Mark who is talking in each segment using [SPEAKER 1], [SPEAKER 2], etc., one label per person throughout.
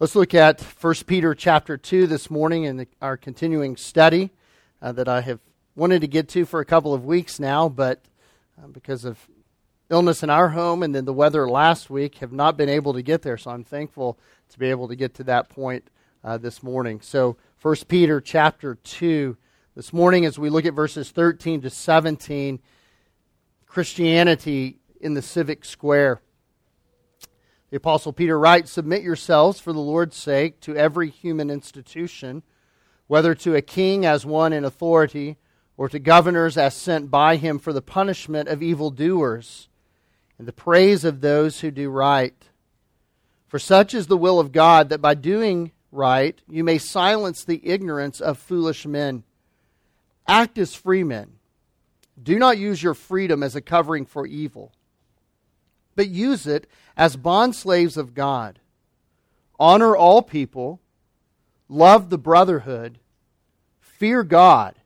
[SPEAKER 1] Let's look at 1 Peter chapter 2 this morning in our continuing study uh, that I have wanted to get to for a couple of weeks now, but uh, because of illness in our home and then the weather last week, have not been able to get there. So I'm thankful to be able to get to that point uh, this morning. So 1 Peter chapter 2 this morning as we look at verses 13 to 17, Christianity in the civic square. The Apostle Peter writes Submit yourselves for the Lord's sake to every human institution, whether to a king as one in authority, or to governors as sent by him for the punishment of evildoers and the praise of those who do right. For such is the will of God that by doing right you may silence the ignorance of foolish men. Act as free men. Do not use your freedom as a covering for evil but use it as bondslaves of God. Honor all people, love the brotherhood, fear God,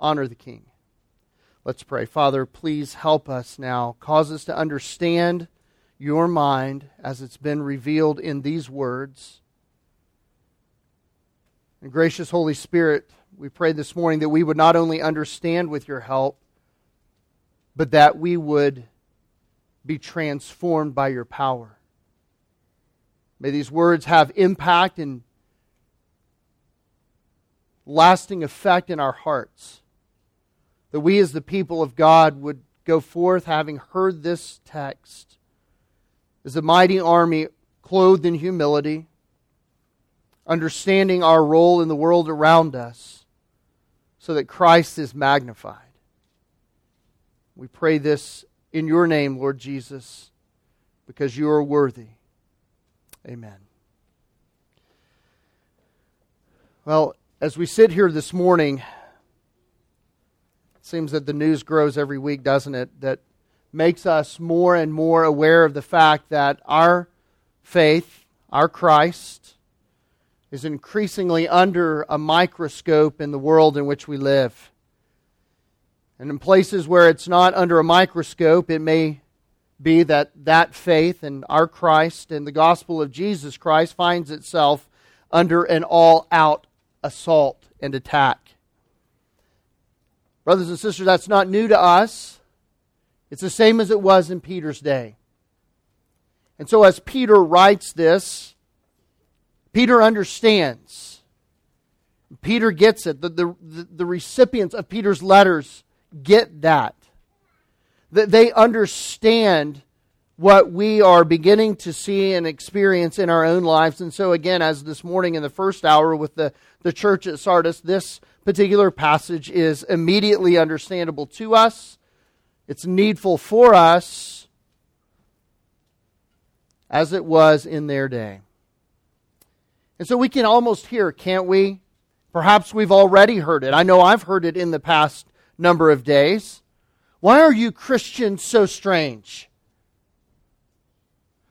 [SPEAKER 1] honor the king. Let's pray. Father, please help us now. Cause us to understand your mind as it's been revealed in these words. And gracious Holy Spirit, we pray this morning that we would not only understand with your help, but that we would be transformed by your power. May these words have impact and lasting effect in our hearts. That we, as the people of God, would go forth having heard this text as a mighty army clothed in humility, understanding our role in the world around us, so that Christ is magnified. We pray this in your name, Lord Jesus, because you are worthy. Amen. Well, as we sit here this morning, it seems that the news grows every week, doesn't it? That makes us more and more aware of the fact that our faith, our Christ, is increasingly under a microscope in the world in which we live. And in places where it's not under a microscope, it may be that that faith in our Christ and the gospel of Jesus Christ finds itself under an all out assault and attack. Brothers and sisters, that's not new to us. It's the same as it was in Peter's day. And so, as Peter writes this, Peter understands. Peter gets it. The, the, the recipients of Peter's letters get that. That they understand what we are beginning to see and experience in our own lives. And so, again, as this morning in the first hour with the, the church at Sardis, this particular passage is immediately understandable to us. It's needful for us as it was in their day. And so we can almost hear, can't we? Perhaps we've already heard it. I know I've heard it in the past number of days. Why are you Christians so strange?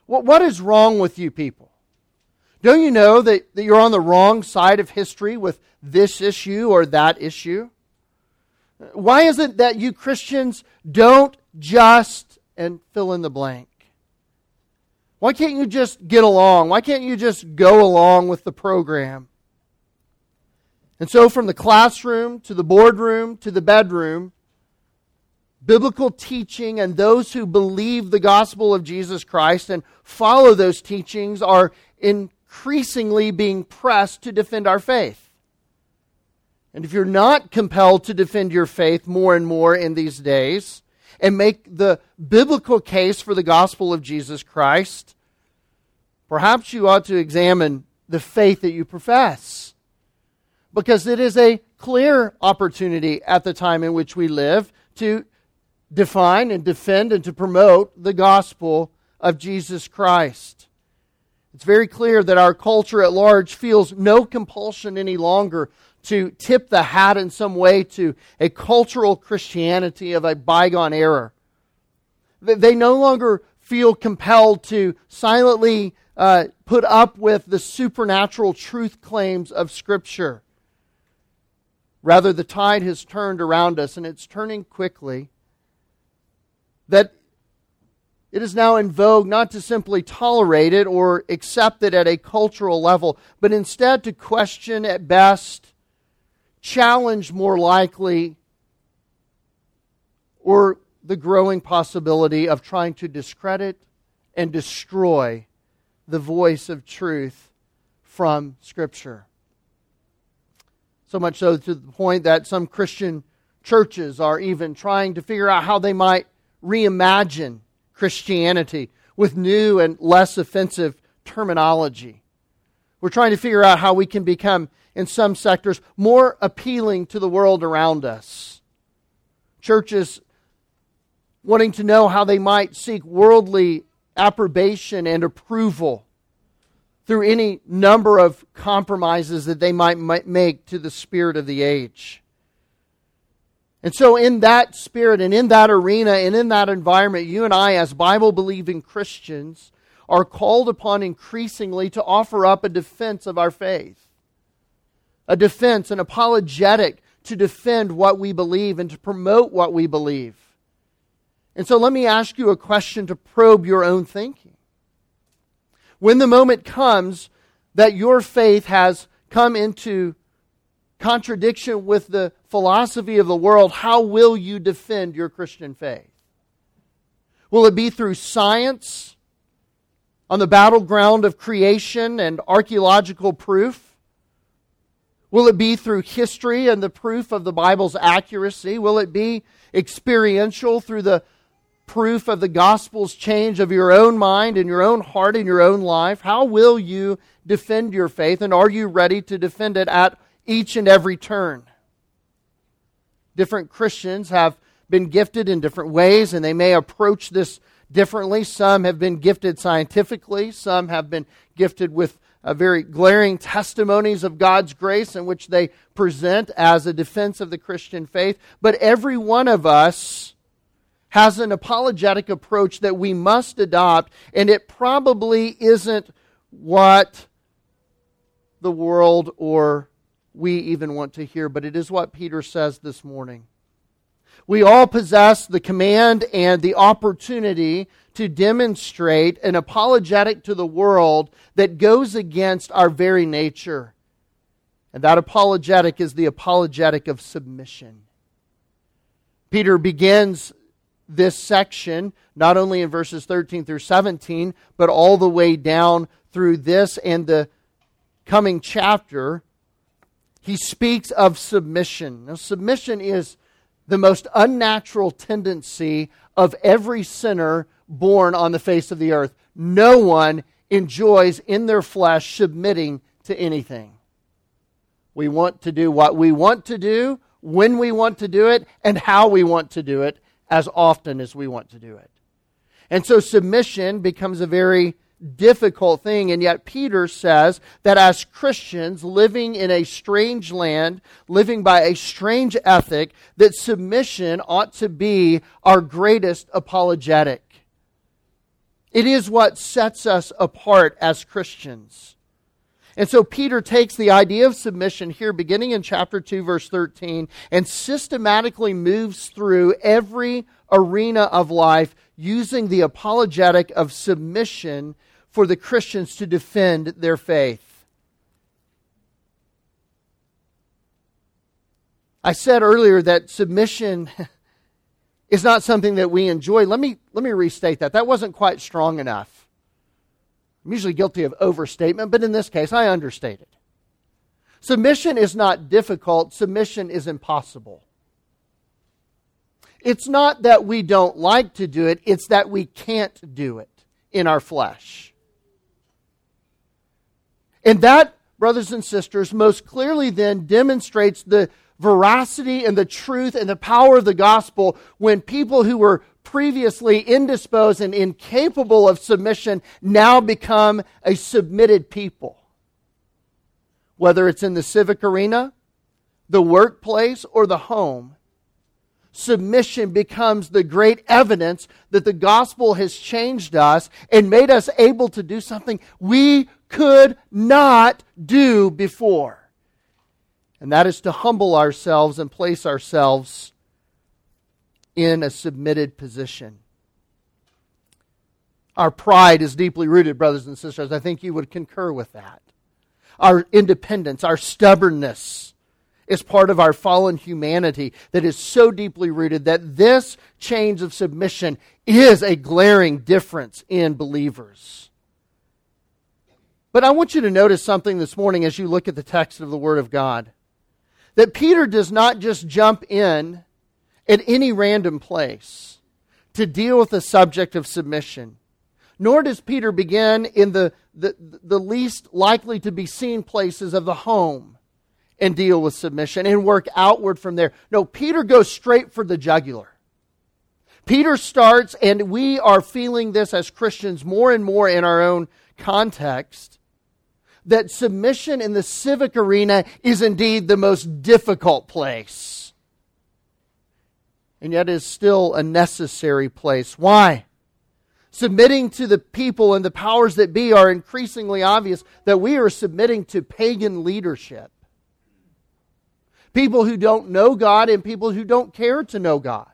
[SPEAKER 1] What, what is wrong with you people? Don't you know that, that you're on the wrong side of history with this issue or that issue? Why is it that you Christians don't just and fill in the blank? Why can't you just get along? Why can't you just go along with the program? And so, from the classroom to the boardroom to the bedroom, biblical teaching and those who believe the gospel of Jesus Christ and follow those teachings are increasingly being pressed to defend our faith. And if you're not compelled to defend your faith more and more in these days and make the biblical case for the gospel of Jesus Christ, perhaps you ought to examine the faith that you profess because it is a clear opportunity at the time in which we live to define and defend and to promote the gospel of Jesus Christ. It's very clear that our culture at large feels no compulsion any longer to tip the hat in some way to a cultural Christianity of a bygone era. They no longer feel compelled to silently uh, put up with the supernatural truth claims of Scripture. Rather, the tide has turned around us, and it's turning quickly. That it is now in vogue not to simply tolerate it or accept it at a cultural level, but instead to question at best, challenge more likely, or the growing possibility of trying to discredit and destroy the voice of truth from Scripture. So much so to the point that some Christian churches are even trying to figure out how they might reimagine Christianity with new and less offensive terminology. We're trying to figure out how we can become, in some sectors, more appealing to the world around us. Churches wanting to know how they might seek worldly approbation and approval through any number of compromises that they might make to the spirit of the age. And so, in that spirit and in that arena and in that environment, you and I, as Bible believing Christians, are called upon increasingly to offer up a defense of our faith. A defense, an apologetic to defend what we believe and to promote what we believe. And so, let me ask you a question to probe your own thinking. When the moment comes that your faith has come into contradiction with the philosophy of the world, how will you defend your Christian faith? Will it be through science on the battleground of creation and archaeological proof? Will it be through history and the proof of the Bible's accuracy? Will it be experiential through the proof of the gospel's change of your own mind and your own heart and your own life? How will you defend your faith? And are you ready to defend it at each and every turn. Different Christians have been gifted in different ways, and they may approach this differently. Some have been gifted scientifically, some have been gifted with uh, very glaring testimonies of God's grace in which they present as a defense of the Christian faith. But every one of us has an apologetic approach that we must adopt, and it probably isn't what the world or we even want to hear, but it is what Peter says this morning. We all possess the command and the opportunity to demonstrate an apologetic to the world that goes against our very nature. And that apologetic is the apologetic of submission. Peter begins this section not only in verses 13 through 17, but all the way down through this and the coming chapter he speaks of submission. Now, submission is the most unnatural tendency of every sinner born on the face of the earth. No one enjoys in their flesh submitting to anything. We want to do what we want to do, when we want to do it, and how we want to do it, as often as we want to do it. And so submission becomes a very difficult thing. And yet, Peter says that as Christians living in a strange land, living by a strange ethic, that submission ought to be our greatest apologetic. It is what sets us apart as Christians. And so Peter takes the idea of submission here, beginning in chapter 2, verse 13, and systematically moves through every arena of life using the apologetic of submission for the Christians to defend their faith. I said earlier that submission is not something that we enjoy. Let me, let me restate that. That wasn't quite strong enough. I'm usually guilty of overstatement, but in this case, I understated. Submission is not difficult, submission is impossible. It's not that we don't like to do it, it's that we can't do it in our flesh. And that, brothers and sisters, most clearly then demonstrates the veracity and the truth and the power of the gospel when people who were previously indisposed and incapable of submission now become a submitted people. Whether it's in the civic arena, the workplace, or the home, submission becomes the great evidence that the gospel has changed us and made us able to do something we could not do before. And that is to humble ourselves and place ourselves in a submitted position. Our pride is deeply rooted, brothers and sisters. I think you would concur with that. Our independence, our stubbornness is part of our fallen humanity that is so deeply rooted that this change of submission is a glaring difference in believers. But I want you to notice something this morning as you look at the text of the Word of God. That Peter does not just jump in at any random place to deal with the subject of submission. Nor does Peter begin in the, the, the least likely to be seen places of the home and deal with submission and work outward from there. No, Peter goes straight for the jugular. Peter starts, and we are feeling this as Christians more and more in our own context that submission in the civic arena is indeed the most difficult place. And yet is still a necessary place. Why? Submitting to the people and the powers that be are increasingly obvious that we are submitting to pagan leadership. People who don't know God and people who don't care to know God.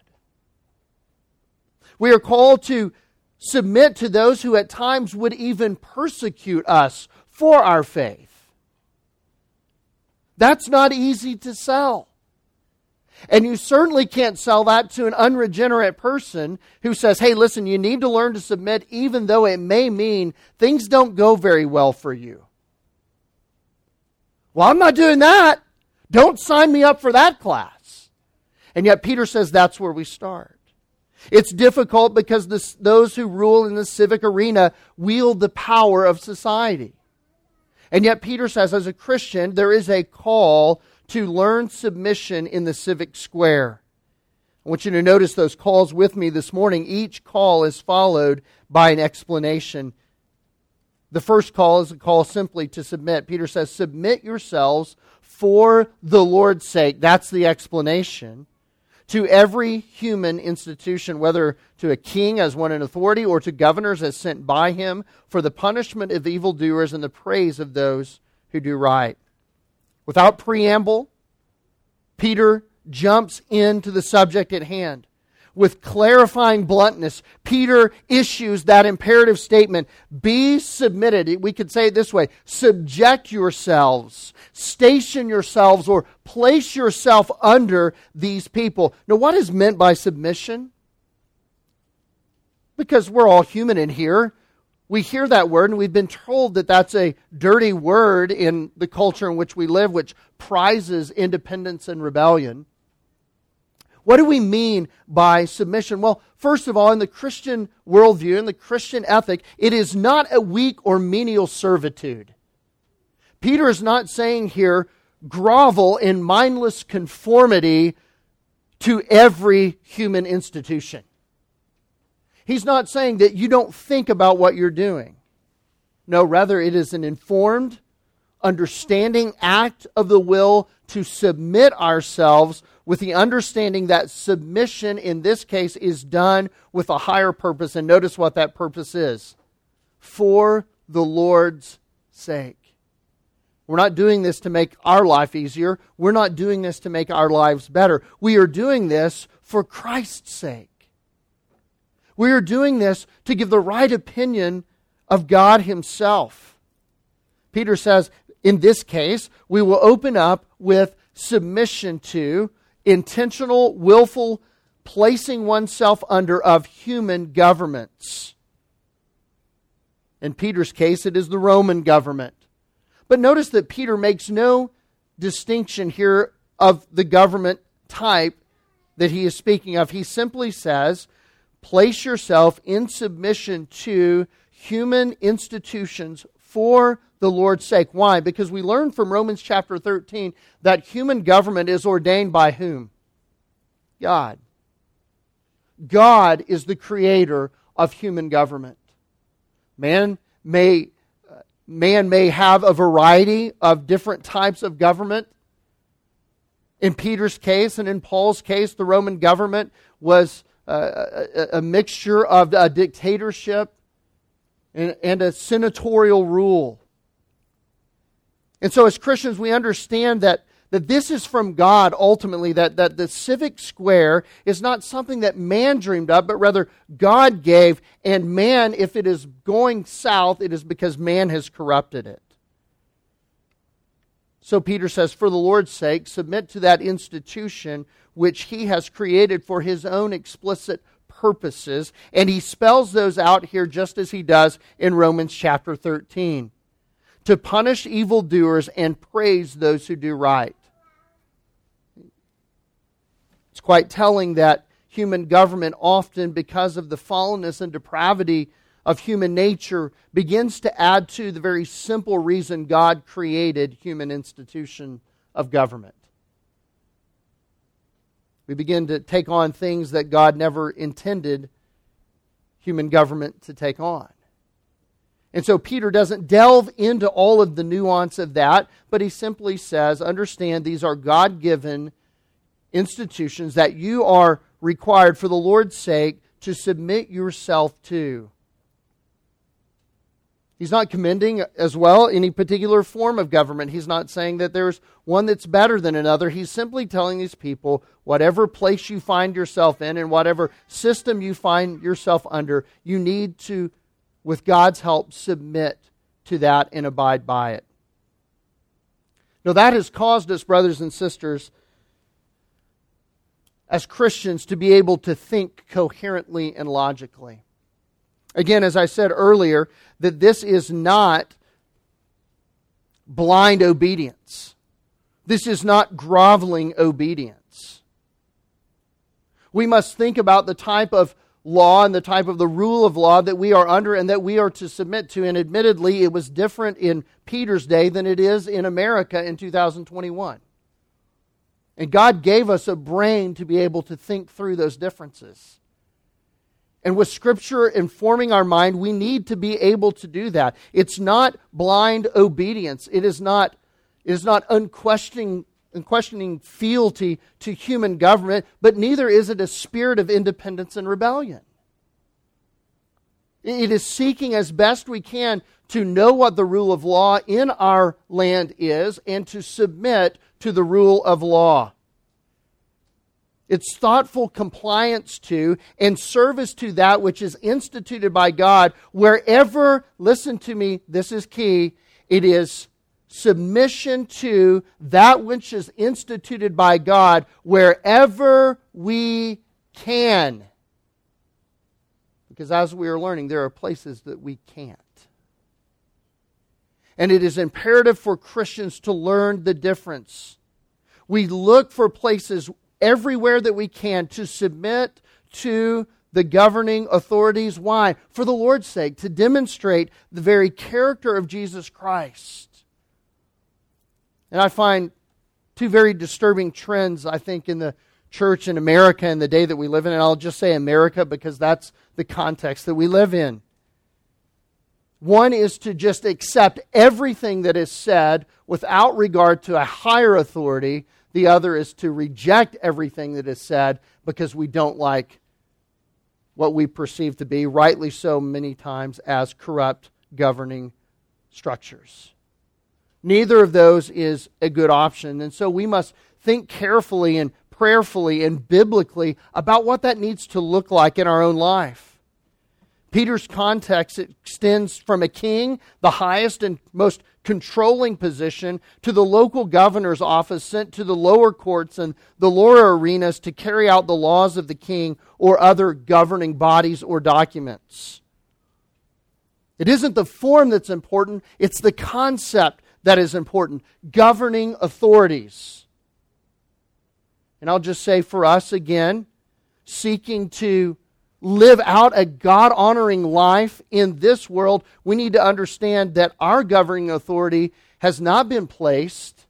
[SPEAKER 1] We are called to submit to those who at times would even persecute us for our faith. That's not easy to sell. And you certainly can't sell that to an unregenerate person who says, hey, listen, you need to learn to submit even though it may mean things don't go very well for you. Well, I'm not doing that. Don't sign me up for that class. And yet Peter says that's where we start. It's difficult because this, those who rule in the civic arena wield the power of society. And yet, Peter says, as a Christian, there is a call to learn submission in the civic square. I want you to notice those calls with me this morning. Each call is followed by an explanation. The first call is a call simply to submit. Peter says, Submit yourselves for the Lord's sake. That's the explanation to every human institution, whether to a king as one in authority or to governors as sent by him, for the punishment of evildoers and the praise of those who do right. Without preamble, Peter jumps into the subject at hand with clarifying bluntness, Peter issues that imperative statement be submitted. We could say it this way subject yourselves, station yourselves, or place yourself under these people. Now, what is meant by submission? Because we're all human in here. We hear that word, and we've been told that that's a dirty word in the culture in which we live, which prizes independence and rebellion. What do we mean by submission? Well, first of all, in the Christian worldview, in the Christian ethic, it is not a weak or menial servitude. Peter is not saying here, grovel in mindless conformity to every human institution. He's not saying that you don't think about what you're doing. No, rather, it is an informed, understanding act of the will to submit ourselves with the understanding that submission in this case is done with a higher purpose. And notice what that purpose is for the Lord's sake. We're not doing this to make our life easier. We're not doing this to make our lives better. We are doing this for Christ's sake. We are doing this to give the right opinion of God Himself. Peter says, in this case, we will open up with submission to intentional, willful placing oneself under of human governments. In Peter's case, it is the Roman government. But notice that Peter makes no distinction here of the government type that he is speaking of. He simply says, place yourself in submission to human institutions for the Lord's sake. Why? Because we learn from Romans chapter 13 that human government is ordained by whom? God. God is the creator of human government. Man may, man may have a variety of different types of government. In Peter's case and in Paul's case, the Roman government was a, mixture of a dictatorship and, and a senatorial rule. And so, as Christians, we understand that, that this is from God ultimately, that, that the civic square is not something that man dreamed up, but rather God gave. And man, if it is going south, it is because man has corrupted it. So Peter says, For the Lord's sake, submit to that institution which he has created for his own explicit purposes. And he spells those out here just as he does in Romans chapter 13 to punish evildoers and praise those who do right. It's quite telling that human government often, because of the fallenness and depravity of human nature, begins to add to the very simple reason God created human institution of government. We begin to take on things that God never intended human government to take on. And so Peter doesn't delve into all of the nuance of that, but he simply says, understand these are God given institutions that you are required for the Lord's sake to submit yourself to. He's not commending as well any particular form of government. He's not saying that there's one that's better than another. He's simply telling these people whatever place you find yourself in and whatever system you find yourself under, you need to with God's help, submit to that and abide by it. Now, that has caused us, brothers and sisters, as Christians, to be able to think coherently and logically. Again, as I said earlier, that this is not blind obedience. This is not groveling obedience. We must think about the type of law and the type of the rule of law that we are under and that we are to submit to. And admittedly, it was different in Peter's day than it is in America in 2021. And God gave us a brain to be able to think through those differences. And with Scripture informing our mind, we need to be able to do that. It's not blind obedience. It is not, it is not unquestioning unquestioning fealty to human government, but neither is it a spirit of independence and rebellion. It is seeking as best we can to know what the rule of law in our land is and to submit to the rule of law. It's thoughtful compliance to and service to that which is instituted by God wherever, listen to me, this is key, it is submission to that which is instituted by God wherever we can. Because as we are learning, there are places that we can't. And it is imperative for Christians to learn the difference. We look for places everywhere that we can to submit to the governing authorities. Why? For the Lord's sake, to demonstrate the very character of Jesus Christ. And I find two very disturbing trends, I think, in the church in America in the day that we live in. And I'll just say America because that's the context that we live in. One is to just accept everything that is said without regard to a higher authority. The other is to reject everything that is said because we don't like what we perceive to be, rightly so many times, as corrupt governing structures. Neither of those is a good option. And so we must think carefully and prayerfully and biblically about what that needs to look like in our own life. Peter's context extends from a king, the highest and most controlling position, to the local governor's office sent to the lower courts and the lower arenas to carry out the laws of the king or other governing bodies or documents. It isn't the form that's important, it's the concept that is important governing authorities. And I'll just say for us again, seeking to live out a God honoring life in this world, we need to understand that our governing authority has not been placed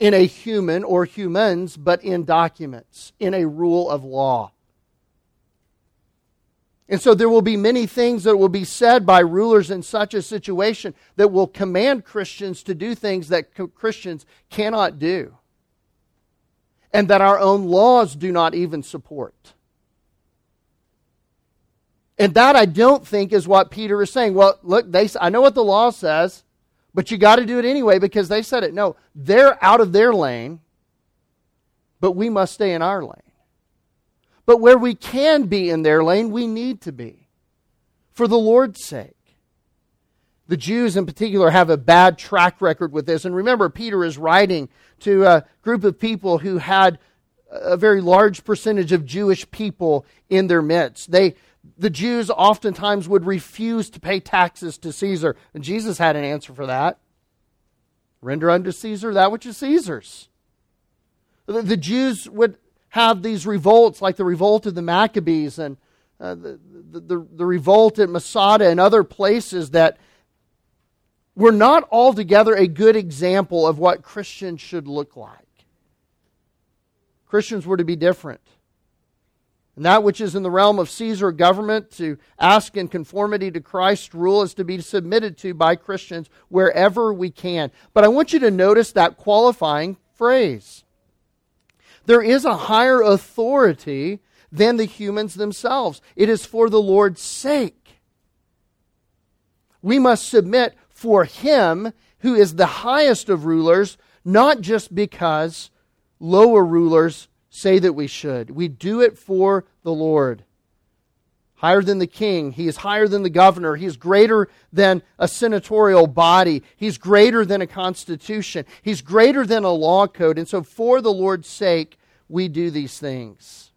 [SPEAKER 1] in a human or humans, but in documents, in a rule of law. And so there will be many things that will be said by rulers in such a situation that will command Christians to do things that Christians cannot do. And that our own laws do not even support. And that I don't think is what Peter is saying. Well, look, they, I know what the law says, But you got to do it anyway because they said it. No, they're out of their lane, but we must stay in our lane. But where we can be in their lane, we need to be for the Lord's sake. The Jews, in particular, have a bad track record with this. And remember, Peter is writing to a group of people who had a very large percentage of Jewish people in their midst. They, the Jews oftentimes would refuse to pay taxes to Caesar. And Jesus had an answer for that. Render unto Caesar that which is Caesar's. The, the Jews would have these revolts, like the revolt of the Maccabees and uh, the, the, the, the revolt at Masada and other places that were not altogether a good example of what Christians should look like. Christians were to be different. And that which is in the realm of Caesar government to ask in conformity to Christ's rule is to be submitted to by Christians wherever we can. But I want you to notice that qualifying phrase. There is a higher authority than the humans themselves. It is for the Lord's sake. We must submit for Him who is the highest of rulers, not just because lower rulers say that we should. We do it for the Lord. Higher than the king. He is higher than the governor. He is greater than a senatorial body. He's greater than a constitution. He's greater than a law code. And so, for the Lord's sake, we do these things.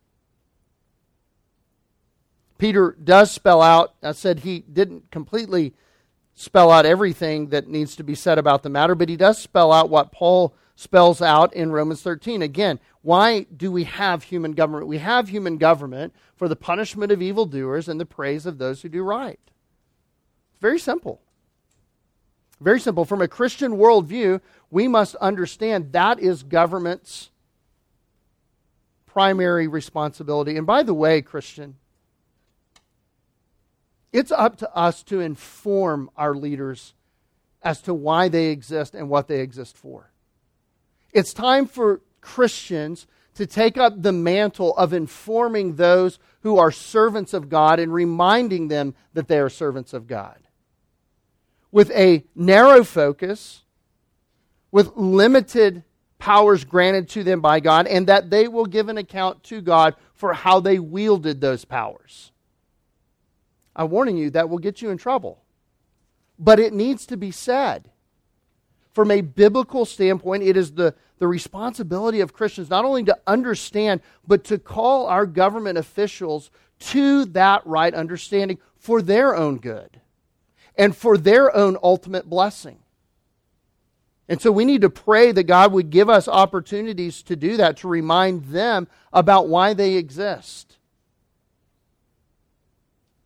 [SPEAKER 1] Peter does spell out, I said he didn't completely spell out everything that needs to be said about the matter, but he does spell out what Paul spells out in Romans 13. Again, why do we have human government? We have human government for the punishment of evildoers and the praise of those who do right. It's very simple. Very simple. From a Christian worldview, we must understand that is government's primary responsibility. And by the way, Christian, it's up to us to inform our leaders as to why they exist and what they exist for. It's time for Christians to take up the mantle of informing those who are servants of God and reminding them that they are servants of God. With a narrow focus, with limited powers granted to them by God, and that they will give an account to God for how they wielded those powers. I'm warning you, that will get you in trouble. But it needs to be said. From a biblical standpoint, it is the the responsibility of Christians not only to understand, but to call our government officials to that right understanding for their own good and for their own ultimate blessing. And so we need to pray that God would give us opportunities to do that, to remind them about why they exist.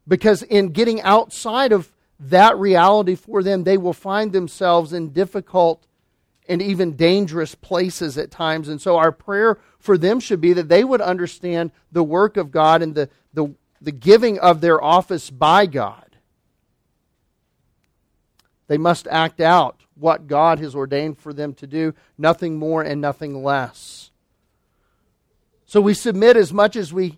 [SPEAKER 1] Because in getting outside of that reality for them, they will find themselves in difficult and even dangerous places at times. And so our prayer for them should be that they would understand the work of God and the, the, the giving of their office by God. They must act out what God has ordained for them to do, nothing more and nothing less. So we submit as much as we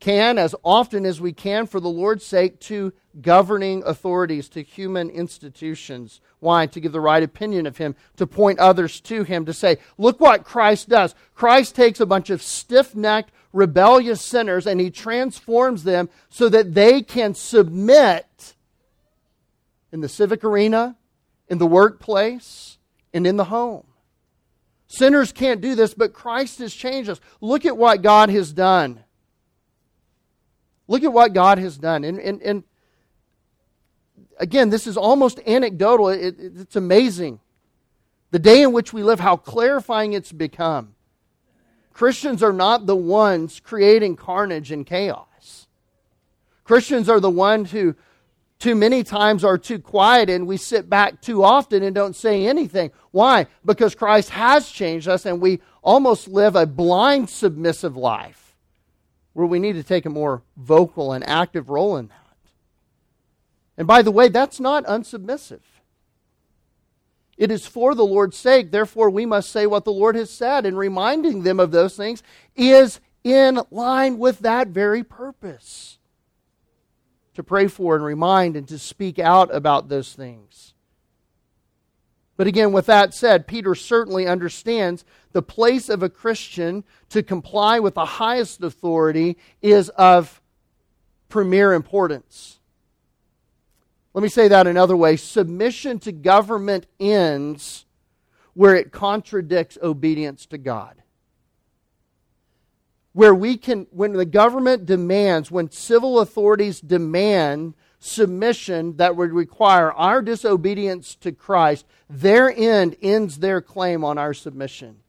[SPEAKER 1] can, as often as we can, for the Lord's sake, to governing authorities, to human institutions. Why? To give the right opinion of Him, to point others to Him, to say, look what Christ does. Christ takes a bunch of stiff necked, rebellious sinners and He transforms them so that they can submit in the civic arena, in the workplace, and in the home. Sinners can't do this, but Christ has changed us. Look at what God has done. Look at what God has done. And, and, and again, this is almost anecdotal. It, it, it's amazing. The day in which we live, how clarifying it's become. Christians are not the ones creating carnage and chaos. Christians are the ones who too many times are too quiet and we sit back too often and don't say anything. Why? Because Christ has changed us and we almost live a blind, submissive life where we need to take a more vocal and active role in that. And by the way, that's not unsubmissive. It is for the Lord's sake, therefore, we must say what the Lord has said, and reminding them of those things is in line with that very purpose. To pray for and remind and to speak out about those things. But again, with that said, Peter certainly understands the place of a Christian to comply with the highest authority is of premier importance. Let me say that another way submission to government ends where it contradicts obedience to God. Where we can, when the government demands, when civil authorities demand submission that would require our disobedience to Christ, their end ends their claim on our submission.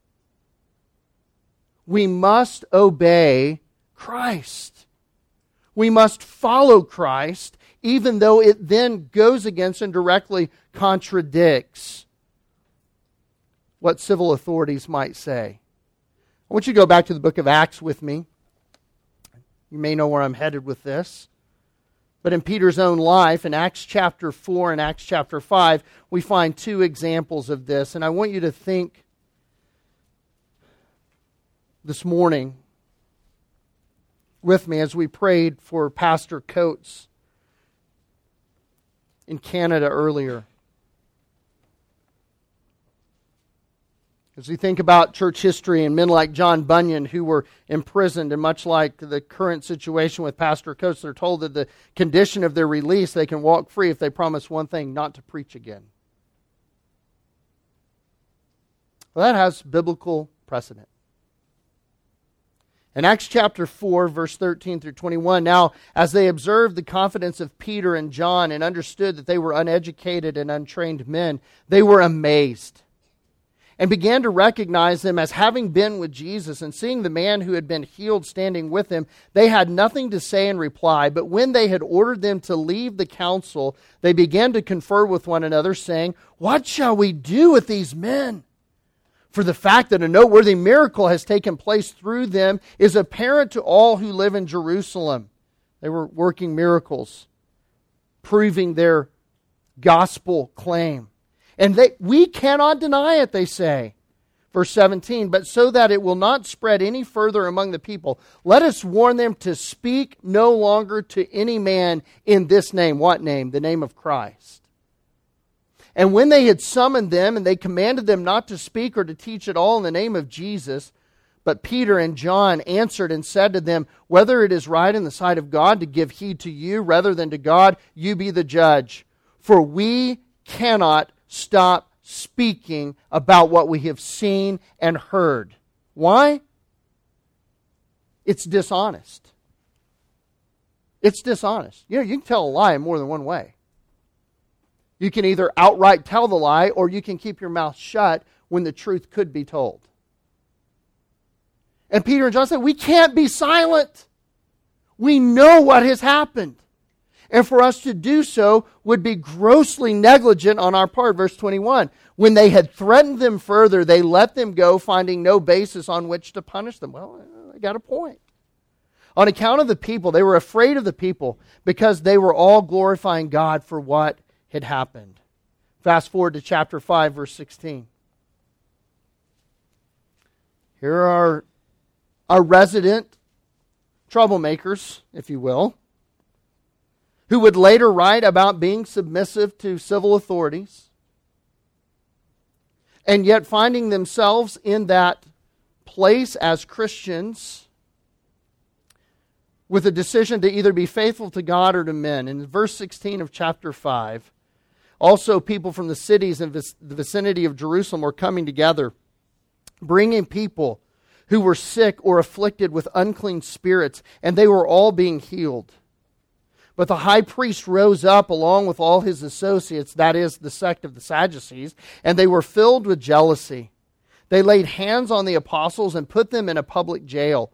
[SPEAKER 1] We must obey Christ. We must follow Christ, even though it then goes against and directly contradicts what civil authorities might say. I want you to go back to the book of Acts with me. You may know where I'm headed with this. But in Peter's own life, in Acts chapter 4 and Acts chapter 5, we find two examples of this. And I want you to think this morning with me as we prayed for Pastor Coates in Canada earlier. As we think about church history and men like John Bunyan who were imprisoned, and much like the current situation with Pastor Coates, they're told that the condition of their release, they can walk free if they promise one thing not to preach again. Well, that has biblical precedent. In Acts chapter 4, verse 13 through 21, now as they observed the confidence of Peter and John and understood that they were uneducated and untrained men, they were amazed and began to recognize them as having been with Jesus. And seeing the man who had been healed standing with him, they had nothing to say in reply. But when they had ordered them to leave the council, they began to confer with one another, saying, What shall we do with these men? For the fact that a noteworthy miracle has taken place through them is apparent to all who live in Jerusalem. They were working miracles, proving their gospel claim. And they, we cannot deny it, they say. Verse 17, but so that it will not spread any further among the people, let us warn them to speak no longer to any man in this name. What name? The name of Christ. And when they had summoned them, and they commanded them not to speak or to teach at all in the name of Jesus, but Peter and John answered and said to them, Whether it is right in the sight of God to give heed to you rather than to God, you be the judge. For we cannot stop speaking about what we have seen and heard. Why? It's dishonest. It's dishonest. You know, you can tell a lie in more than one way. You can either outright tell the lie or you can keep your mouth shut when the truth could be told. And Peter and John said, We can't be silent. We know what has happened and for us to do so would be grossly negligent on our part. Verse 21 When they had threatened them further, they let them go, finding no basis on which to punish them. Well, I got a point. On account of the people, they were afraid of the people because they were all glorifying God for what had happened. Fast forward to chapter 5, verse 16. Here are our resident troublemakers, if you will who would later write about being submissive to civil authorities, and yet finding themselves in that place as Christians with a decision to either be faithful to God or to men. In verse 16 of chapter 5, also people from the cities in the vicinity of Jerusalem were coming together, bringing people who were sick or afflicted with unclean spirits, and they were all being healed. But the high priest rose up along with all his associates, that is, the sect of the Sadducees, and they were filled with jealousy. They laid hands on the apostles and put them in a public jail.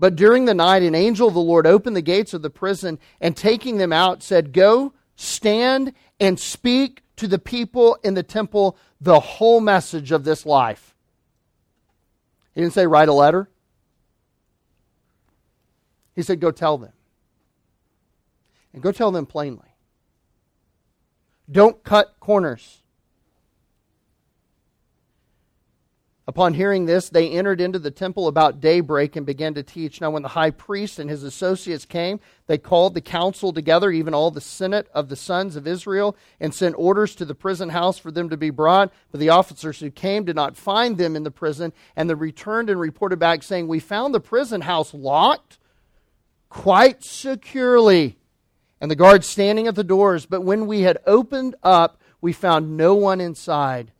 [SPEAKER 1] But during the night, an angel of the Lord opened the gates of the prison and taking them out said, Go, stand, and speak to the people in the temple the whole message of this life. He didn't say write a letter. He said, Go tell them. And go tell them plainly. Don't cut corners. Upon hearing this, they entered into the temple about daybreak and began to teach. Now, when the high priest and his associates came, they called the council together, even all the senate of the sons of Israel, and sent orders to the prison house for them to be brought. But the officers who came did not find them in the prison, and they returned and reported back, saying, We found the prison house locked quite securely, and the guards standing at the doors. But when we had opened up, we found no one inside.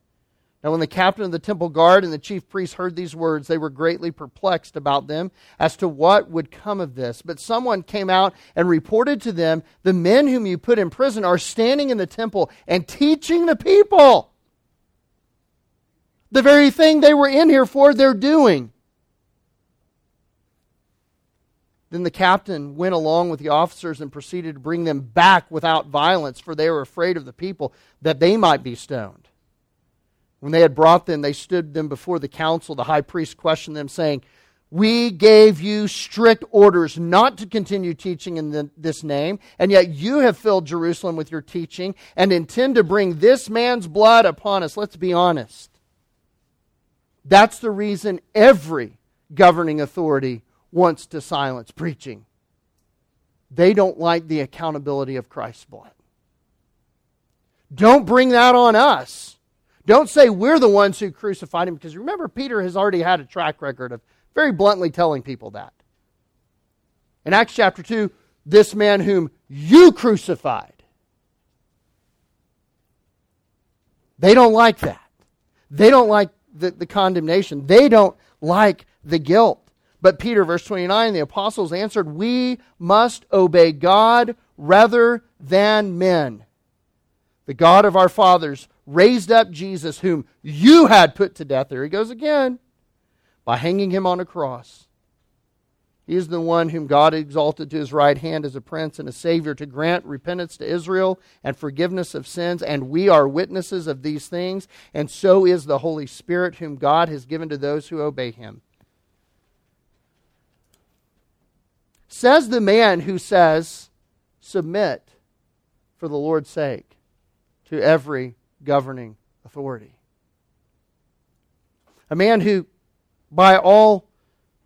[SPEAKER 1] Now, when the captain of the temple guard and the chief priests heard these words, they were greatly perplexed about them as to what would come of this. But someone came out and reported to them, The men whom you put in prison are standing in the temple and teaching the people. The very thing they were in here for, they're doing. Then the captain went along with the officers and proceeded to bring them back without violence, for they were afraid of the people that they might be stoned. When they had brought them, they stood them before the council. The high priest questioned them, saying, We gave you strict orders not to continue teaching in the, this name, and yet you have filled Jerusalem with your teaching and intend to bring this man's blood upon us. Let's be honest. That's the reason every governing authority wants to silence preaching. They don't like the accountability of Christ's blood. Don't bring that on us. Don't say we're the ones who crucified him, because remember, Peter has already had a track record of very bluntly telling people that. In Acts chapter 2, this man whom you crucified. They don't like that. They don't like the, the condemnation. They don't like the guilt. But Peter, verse 29, the apostles answered, We must obey God rather than men. The God of our fathers raised up Jesus, whom you had put to death. There he goes again. By hanging him on a cross. He is the one whom God exalted to his right hand as a prince and a savior to grant repentance to Israel and forgiveness of sins. And we are witnesses of these things. And so is the Holy Spirit, whom God has given to those who obey him. Says the man who says, Submit for the Lord's sake to every governing authority. A man who, by all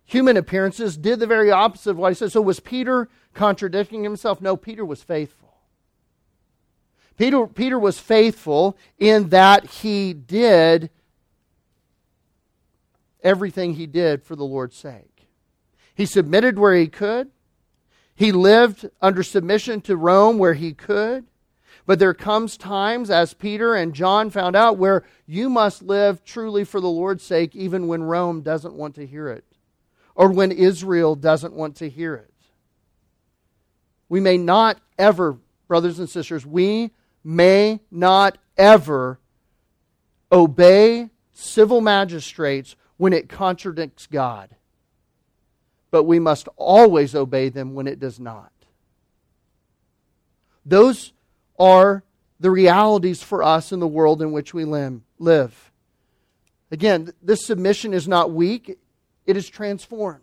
[SPEAKER 1] human appearances, did the very opposite of what he said. So was Peter contradicting himself? No, Peter was faithful. Peter, Peter was faithful in that he did everything he did for the Lord's sake. He submitted where he could. He lived under submission to Rome where he could. But there comes times, as Peter and John found out, where you must live truly for the Lord's sake, even when Rome doesn't want to hear it, or when Israel doesn't want to hear it. We may not ever, brothers and sisters, we may not ever obey civil magistrates when it contradicts God. But we must always obey them when it does not. Those are the realities for us in the world in which we live. Again, this submission is not weak, it is transformed.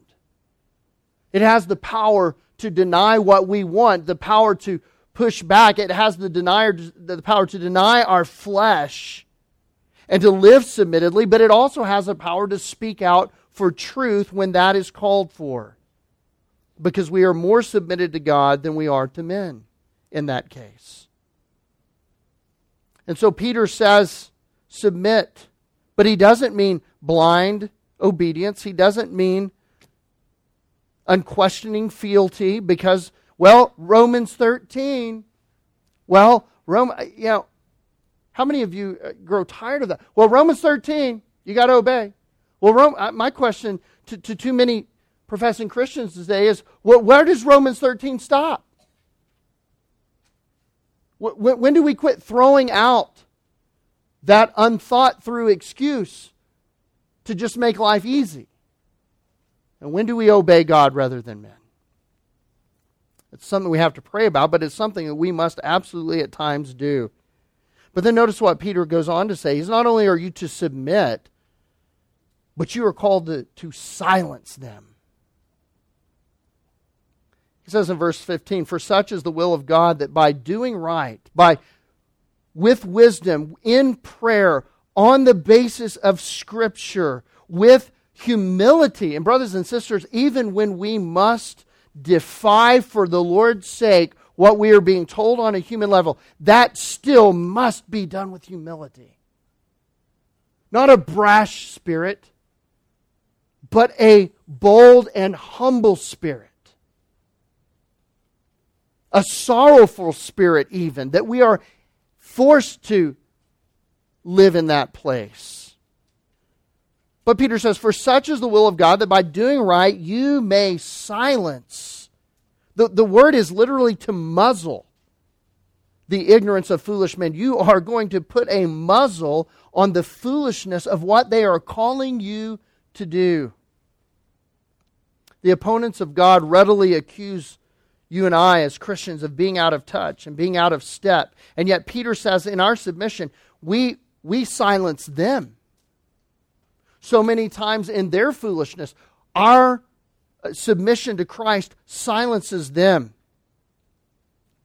[SPEAKER 1] It has the power to deny what we want, the power to push back. It has the, denier, the power to deny our flesh and to live submittedly, but it also has the power to speak out for truth when that is called for. Because we are more submitted to God than we are to men in that case. And so Peter says, submit. But he doesn't mean blind obedience. He doesn't mean unquestioning fealty because, well, Romans 13. Well, Rome, you know, how many of you uh, grow tired of that? Well, Romans 13, you got to obey. Well, Rome, uh, my question to, to too many professing Christians today is well, where does Romans 13 stop? When, when do we quit throwing out that unthought through excuse to just make life easy? And when do we obey God rather than men? It's something we have to pray about, but it's something that we must absolutely at times do. But then notice what Peter goes on to say. He's not only are you to submit, but you are called to, to silence them. He says in verse 15, For such is the will of God that by doing right, by with wisdom, in prayer, on the basis of Scripture with humility. And, brothers and sisters, even when we must defy for the Lord's sake what we are being told on a human level, that still must be done with humility. Not a brash spirit, but a bold and humble spirit. A sorrowful spirit, even, that we are forced to live in that place. But Peter says, For such is the will of God that by doing right you may silence. The, the word is literally to muzzle the ignorance of foolish men. You are going to put a muzzle on the foolishness of what they are calling you to do. The opponents of God readily accuse you and I as Christians of being out of touch and being out of step. And yet Peter says in our submission, we, we silence them so many times in their foolishness. Our uh, submission to Christ silences them.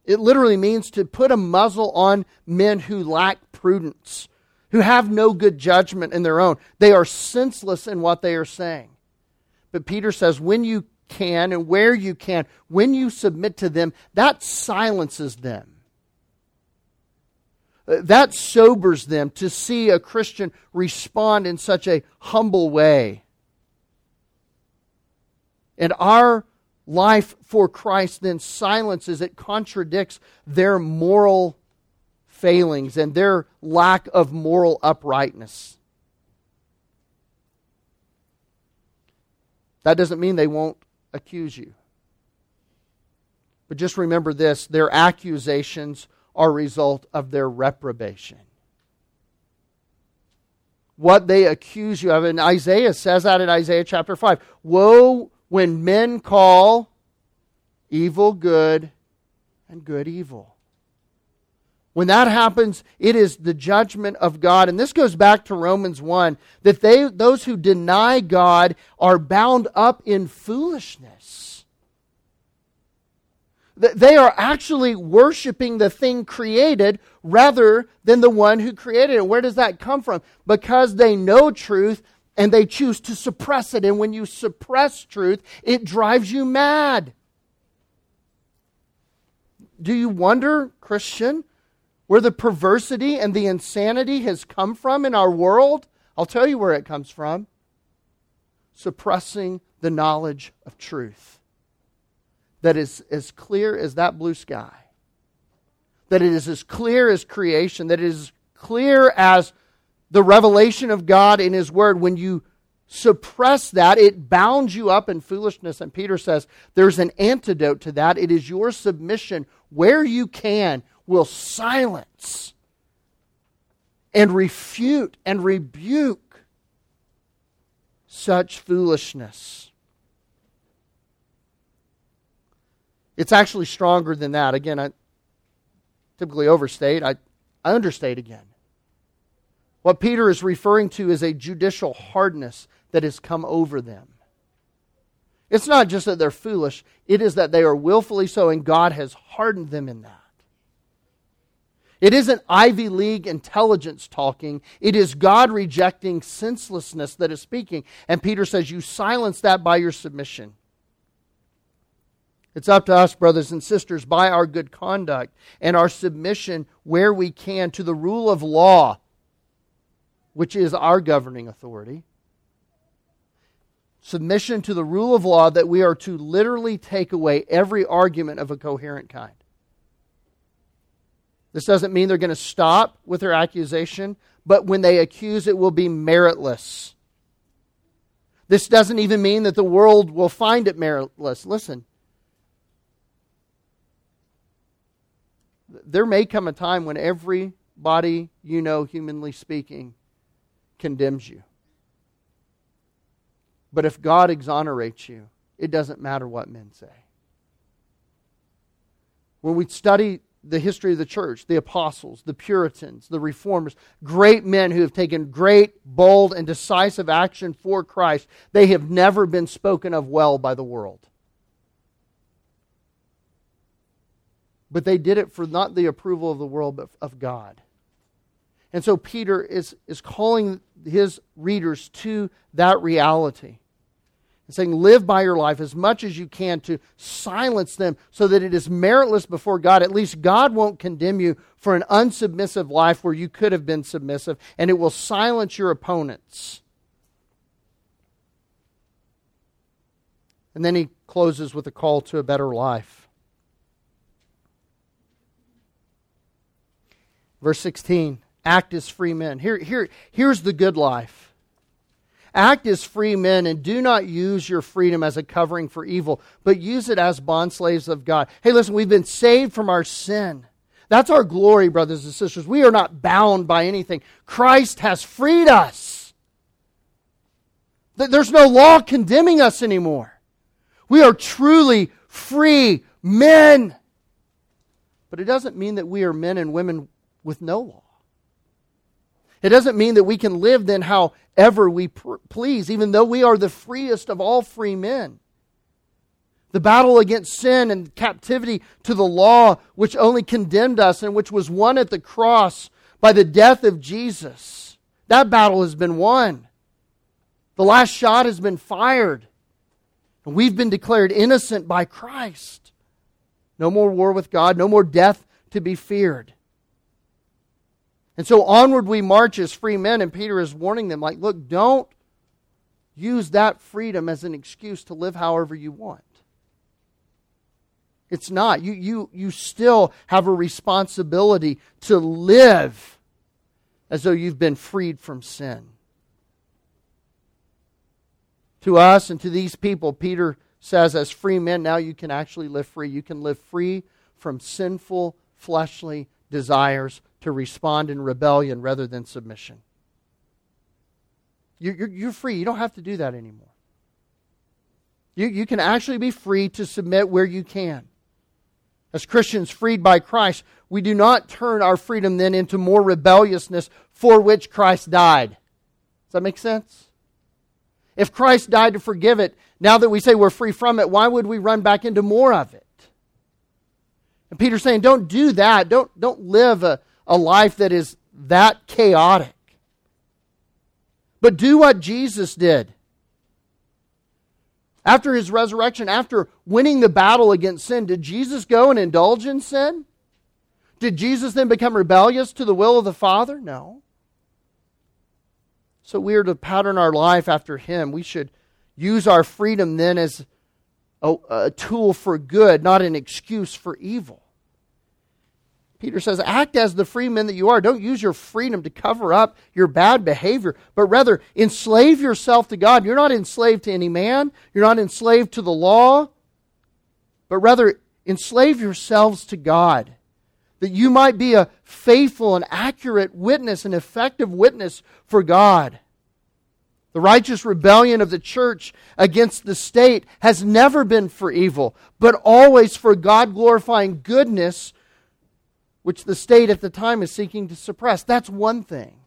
[SPEAKER 1] It literally means to put a muzzle on men who lack prudence, who have no good judgment in their own. They are senseless in what they are saying. But Peter says, when you can and where you can, when you submit to them, that silences them. Uh, that sobers them to see a Christian respond in such a humble way. And our life for Christ then silences, it contradicts their moral failings and their lack of moral uprightness. That doesn't mean they won't accuse you. But just remember this their accusations are a result of their reprobation. What they accuse you of, and Isaiah says that in Isaiah chapter 5 Woe when men call evil good and good evil. When that happens, it is the judgment of God. And this goes back to Romans 1 that they, those who deny God are bound up in foolishness. That They are actually worshiping the thing created rather than the one who created it. Where does that come from? Because they know truth and they choose to suppress it. And when you suppress truth, it drives you mad. Do you wonder, Christian, where the perversity and the insanity has come from in our world? I'll tell you where it comes from suppressing the knowledge of truth that is as clear as that blue sky, that it is as clear as creation, that it is clear as the revelation of God in His Word. When you suppress that, it bounds you up in foolishness. And Peter says there's an antidote to that. It is your submission where you can will silence and refute and rebuke such foolishness. It's actually stronger than that. Again, I typically overstate, I, I understate again. What Peter is referring to is a judicial hardness that has come over them. It's not just that they're foolish, it is that they are willfully so, and God has hardened them in that. It isn't Ivy League intelligence talking. It is God rejecting senselessness that is speaking. And Peter says, You silence that by your submission. It's up to us, brothers and sisters, by our good conduct and our submission where we can to the rule of law, which is our governing authority. Submission to the rule of law that we are to literally take away every argument of a coherent kind. This doesn't mean they're going to stop with their accusation, but when they accuse, it will be meritless. This doesn't even mean that the world will find it meritless. Listen, there may come a time when everybody you know, humanly speaking, condemns you. But if God exonerates you, it doesn't matter what men say. When we study the history of the church, the apostles, the Puritans, the reformers, great men who have taken great, bold, and decisive action for Christ, they have never been spoken of well by the world. But they did it for not the approval of the world, but of God. And so Peter is, is calling his readers to that reality saying, Live by your life as much as you can to silence them so that it is meritless before God. At least God won't condemn you for an unsubmissive life where you could have been submissive, and it will silence your opponents. And then he closes with a call to a better life. Verse 16 act as free men. Here, here, here's the good life. Act as free men and do not use your freedom as a covering for evil, but use it as bondslaves of God. Hey, listen, we've been saved from our sin. That's our glory, brothers and sisters. We are not bound by anything. Christ has freed us. There's no law condemning us anymore. We are truly free men. But it doesn't mean that we are men and women with no law. It doesn't mean that we can live then however we pr- please, even though we are the freest of all free men. The battle against sin and captivity to the law, which only condemned us and which was won at the cross by the death of Jesus, that battle has been won. The last shot has been fired. And we've been declared innocent by Christ. No more war with God, no more death to be feared. And so onward we march as free men, and Peter is warning them, like, look, don't use that freedom as an excuse to live however you want. It's not. You, you, you still have a responsibility to live as though you've been freed from sin. To us and to these people, Peter says, as free men, now you can actually live free. You can live free from sinful, fleshly desires to respond in rebellion rather than submission. You're, you're, free. You don't have to do that anymore. You, you can actually be free to submit where you can. As Christians freed by Christ, we do not turn our freedom then into more rebelliousness for which Christ died. Does that make sense? If Christ died to forgive it, now that we say we're free from it, why would we run back into more of it? And Peter's saying, don't do that. Don't, don't live a, a life that is that chaotic. But do what Jesus did. After his resurrection, after winning the battle against sin, did Jesus go and indulge in sin? Did Jesus then become rebellious to the will of the Father? No. So we are to pattern our life after him. We should use our freedom then as a, a tool for good, not an excuse for evil. Peter says, act as the free men that you are. Don't use your freedom to cover up your bad behavior, but rather enslave yourself to God. You're not enslaved to any man, you're not enslaved to the law, but rather enslave yourselves to God. That you might be a faithful and accurate witness, an effective witness for God. The righteous rebellion of the church against the state has never been for evil, but always for God glorifying goodness which the state at the time is seeking to suppress. That's one thing.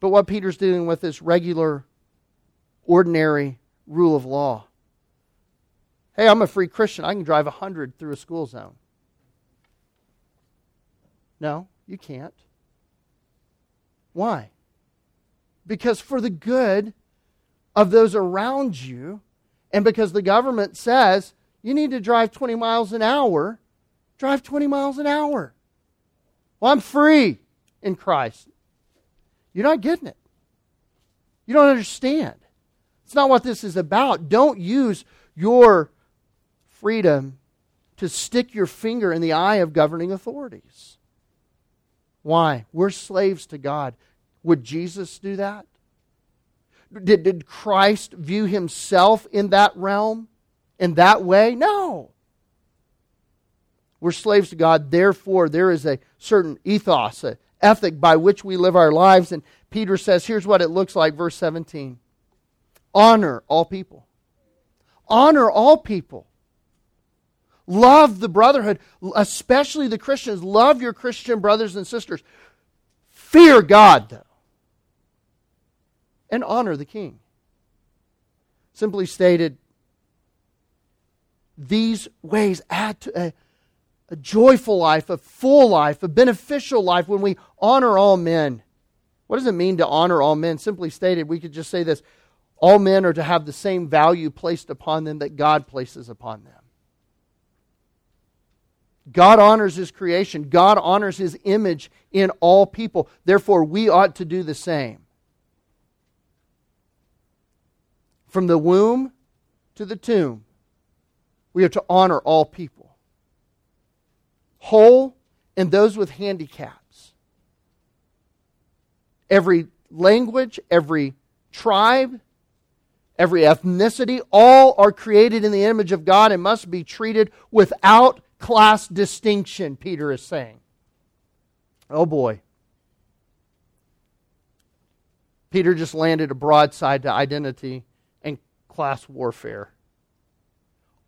[SPEAKER 1] But what Peter's dealing with is regular, ordinary rule of law. Hey, I'm a free Christian. I can drive 100 through a school zone. No, you can't. Why? Because for the good of those around you, and because the government says you need to drive 20 miles an hour, drive 20 miles an hour. Well, I'm free in Christ. You're not getting it. You don't understand. It's not what this is about. Don't use your freedom to stick your finger in the eye of governing authorities. Why? We're slaves to God. Would Jesus do that? Did, did Christ view himself in that realm, in that way? No. We're slaves to God. Therefore, there is a certain ethos, an ethic by which we live our lives. And Peter says, here's what it looks like, verse 17 Honor all people. Honor all people. Love the brotherhood, especially the Christians. Love your Christian brothers and sisters. Fear God, though. And honor the king. Simply stated, these ways add to a a joyful life, a full life, a beneficial life when we honor all men. What does it mean to honor all men? Simply stated, we could just say this all men are to have the same value placed upon them that God places upon them. God honors his creation, God honors his image in all people. Therefore, we ought to do the same. From the womb to the tomb, we are to honor all people, whole and those with handicaps. Every language, every tribe, every ethnicity, all are created in the image of God and must be treated without class distinction, Peter is saying. Oh boy. Peter just landed a broadside to identity and class warfare.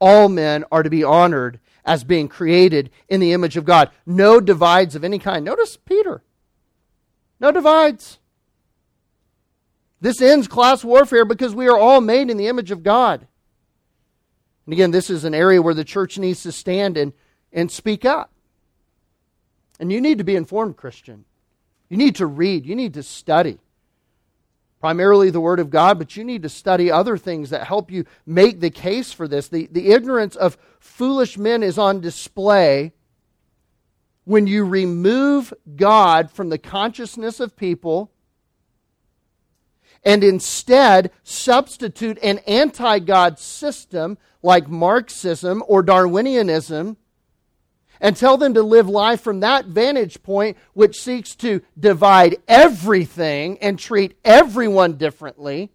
[SPEAKER 1] All men are to be honored as being created in the image of God. No divides of any kind. Notice Peter. No divides. This ends class warfare because we are all made in the image of God. And again, this is an area where the church needs to stand and, and speak up. And you need to be informed, Christian. You need to read, you need to study. Primarily the Word of God, but you need to study other things that help you make the case for this. The, the ignorance of foolish men is on display when you remove God from the consciousness of people and instead substitute an anti God system like Marxism or Darwinianism and tell them to live life from that vantage point, which seeks to divide everything and treat everyone differently,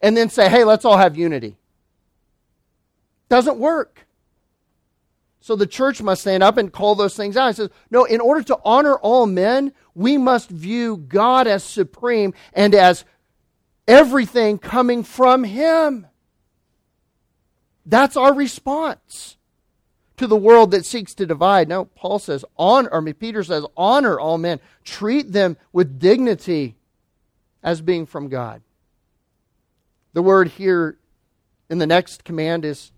[SPEAKER 1] and then say, hey, let's all have unity. Doesn't work. So the church must stand up and call those things out. Says, no, in order to honor all men, we must view God as supreme and as everything coming from Him. That's our response to the world that seeks to divide. No, Paul says, honor, mean, Peter says, honor all men. Treat them with dignity as being from God. The word here in the next command is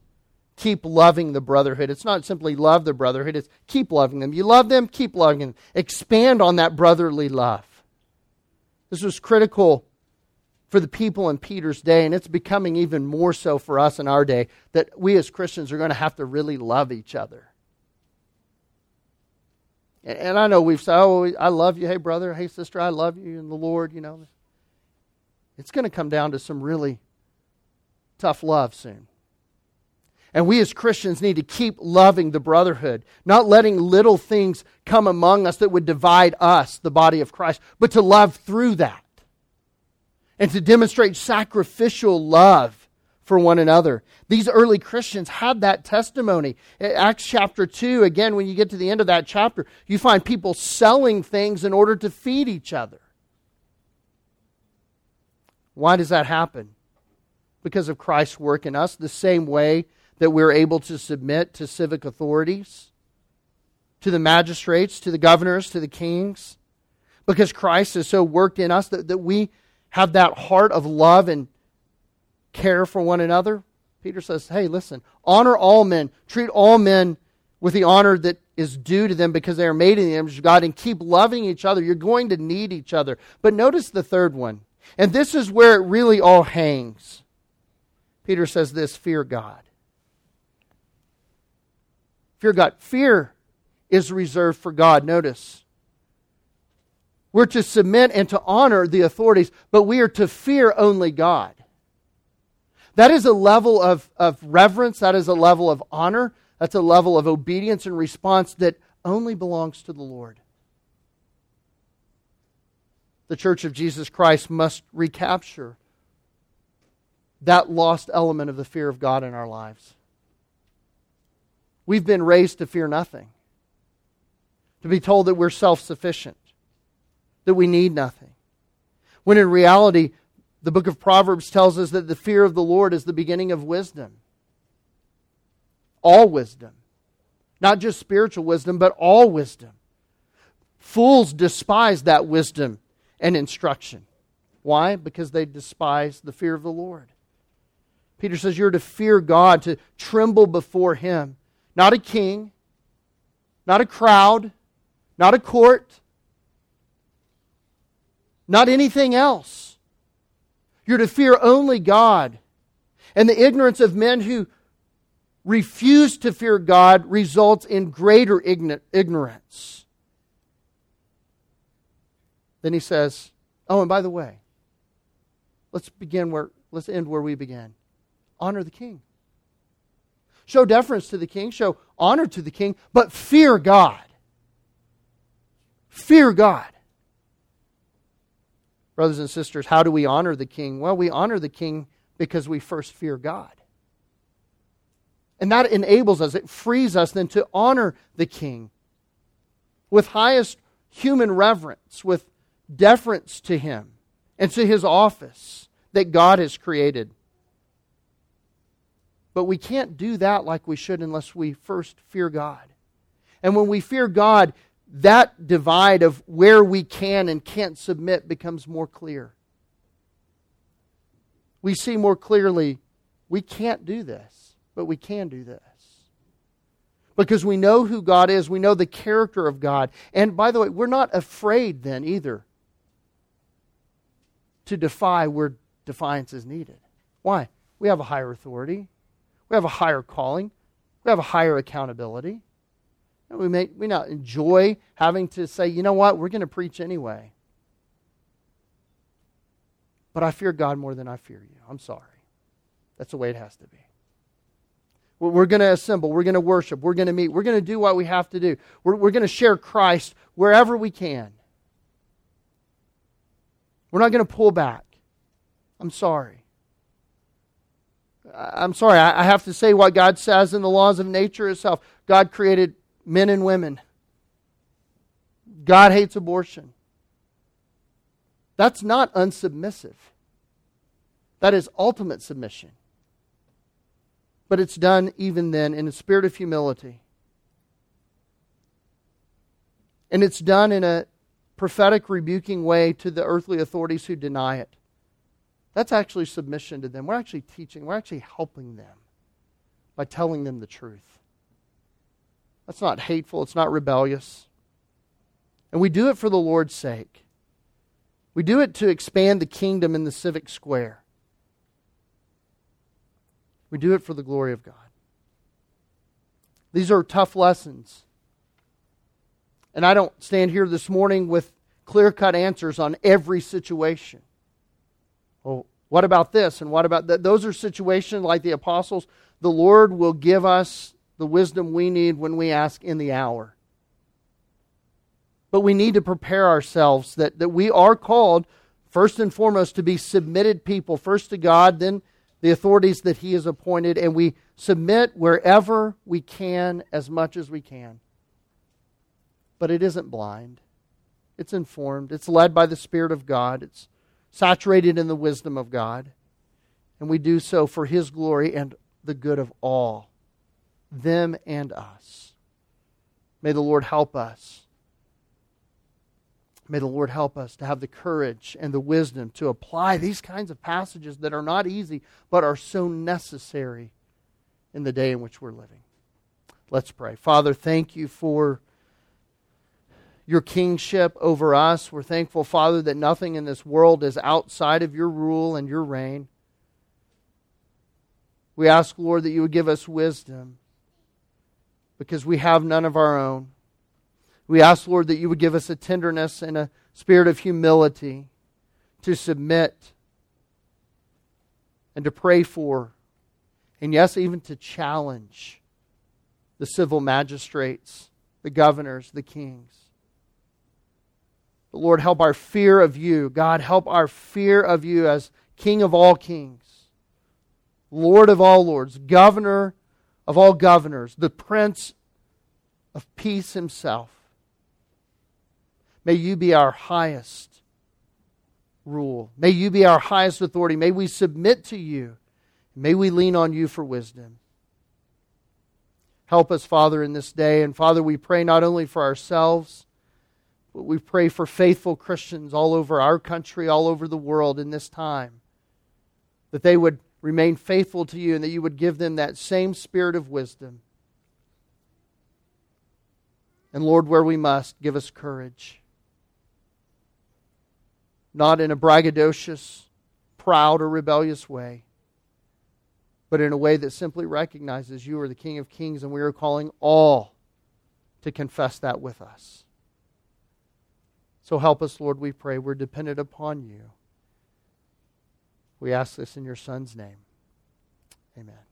[SPEAKER 1] keep loving the brotherhood. It's not simply love the brotherhood, it's keep loving them. You love them, keep loving them. Expand on that brotherly love. This was critical for the people in Peter's day, and it's becoming even more so for us in our day, that we as Christians are going to have to really love each other. And I know we've said, oh, I love you. Hey, brother. Hey, sister, I love you in the Lord. You know, it's going to come down to some really tough love soon. And we as Christians need to keep loving the brotherhood, not letting little things come among us that would divide us, the body of Christ, but to love through that and to demonstrate sacrificial love for one another. These early Christians had that testimony. Acts chapter 2, again, when you get to the end of that chapter, you find people selling things in order to feed each other. Why does that happen? Because of Christ's work in us, the same way that we're able to submit to civic authorities, to the magistrates, to the governors, to the kings. Because Christ has so worked in us that, that we have that heart of love and care for one another? Peter says, hey, listen, honor all men, treat all men with the honor that is due to them because they are made in the image of God, and keep loving each other. You're going to need each other. But notice the third one. And this is where it really all hangs. Peter says this fear God. Fear God. Fear is reserved for God. Notice. We're to submit and to honor the authorities, but we are to fear only God. That is a level of, of reverence, that is a level of honor, that's a level of obedience and response that only belongs to the Lord. The Church of Jesus Christ must recapture that lost element of the fear of God in our lives. We've been raised to fear nothing, to be told that we're self sufficient that we need nothing. When in reality, the book of Proverbs tells us that the fear of the Lord is the beginning of wisdom. All wisdom. Not just spiritual wisdom, but all wisdom. Fools despise that wisdom and instruction. Why? Because they despise the fear of the Lord. Peter says you're to fear God, to tremble before Him. Not a king, not a crowd, not a court, not anything else. You're to fear only God. And the ignorance of men who refuse to fear God results in greater ignorance. Then he says, Oh, and by the way, let's begin where let's end where we began. Honor the king. Show deference to the king, show honor to the king, but fear God. Fear God. Brothers and sisters, how do we honor the king? Well, we honor the king because we first fear God. And that enables us, it frees us then to honor the king with highest human reverence, with deference to him and to his office that God has created. But we can't do that like we should unless we first fear God. And when we fear God, that divide of where we can and can't submit becomes more clear. We see more clearly we can't do this, but we can do this. Because we know who God is, we know the character of God. And by the way, we're not afraid then either to defy where defiance is needed. Why? We have a higher authority, we have a higher calling, we have a higher accountability. We may we not enjoy having to say, you know what, we're going to preach anyway. But I fear God more than I fear you. I'm sorry. That's the way it has to be. We're going to assemble. We're going to worship. We're going to meet. We're going to do what we have to do. We're, we're going to share Christ wherever we can. We're not going to pull back. I'm sorry. I'm sorry. I have to say what God says in the laws of nature itself. God created men and women. God hates abortion. That's not unsubmissive. That is ultimate submission. But it's done even then in a spirit of humility. And it's done in a prophetic, rebuking way to the earthly authorities who deny it. That's actually submission to them. We're actually teaching, we're actually helping them by telling them the truth. That's not hateful, it's not rebellious. And we do it for the Lord's sake. We do it to expand the kingdom in the civic square. We do it for the glory of God. These are tough lessons. And I don't stand here this morning with clear cut answers on every situation. Well, what about this and what about that? Those are situations like the apostles. The Lord will give us the wisdom we need when we ask in the hour. But we need to prepare ourselves that, that we are called, first and foremost, to be submitted people, first to God, then the authorities that He has appointed, and we submit wherever we can as much as we can but it isn't blind. It's informed. It's led by the Spirit of God. It's saturated in the wisdom of God. And we do so for His glory and the good of all, them and us. May the Lord help us. May the Lord help us to have the courage and the wisdom to apply these kinds of passages that are not easy, but are so necessary in the day in which we're living. Let's pray. Father, thank you for your kingship over us. We're thankful, Father, that nothing in this world is outside of your rule and your reign. We ask, Lord, that you would give us wisdom because we have none of our own. We ask, Lord, that you would give us a tenderness and a spirit of humility to submit and to pray for, and yes, even to challenge the civil magistrates, the governors, the kings. But Lord, help our fear of you. God, help our fear of you as King of all kings, Lord of all lords, governor of all governors, the Prince of peace himself. May you be our highest rule. May you be our highest authority. May we submit to you. May we lean on you for wisdom. Help us, Father, in this day. And Father, we pray not only for ourselves but we pray for faithful Christians all over our country, all over the world in this time, that they would remain faithful to you and that you would give them that same spirit of wisdom. And Lord, where we must, give us courage. Not in a braggadocious, proud, or rebellious way, but in a way that simply recognizes you are the King of Kings and we are calling all to confess that with us. So help us, Lord, we pray. We're dependent upon you. We ask this in your Son's name. Amen.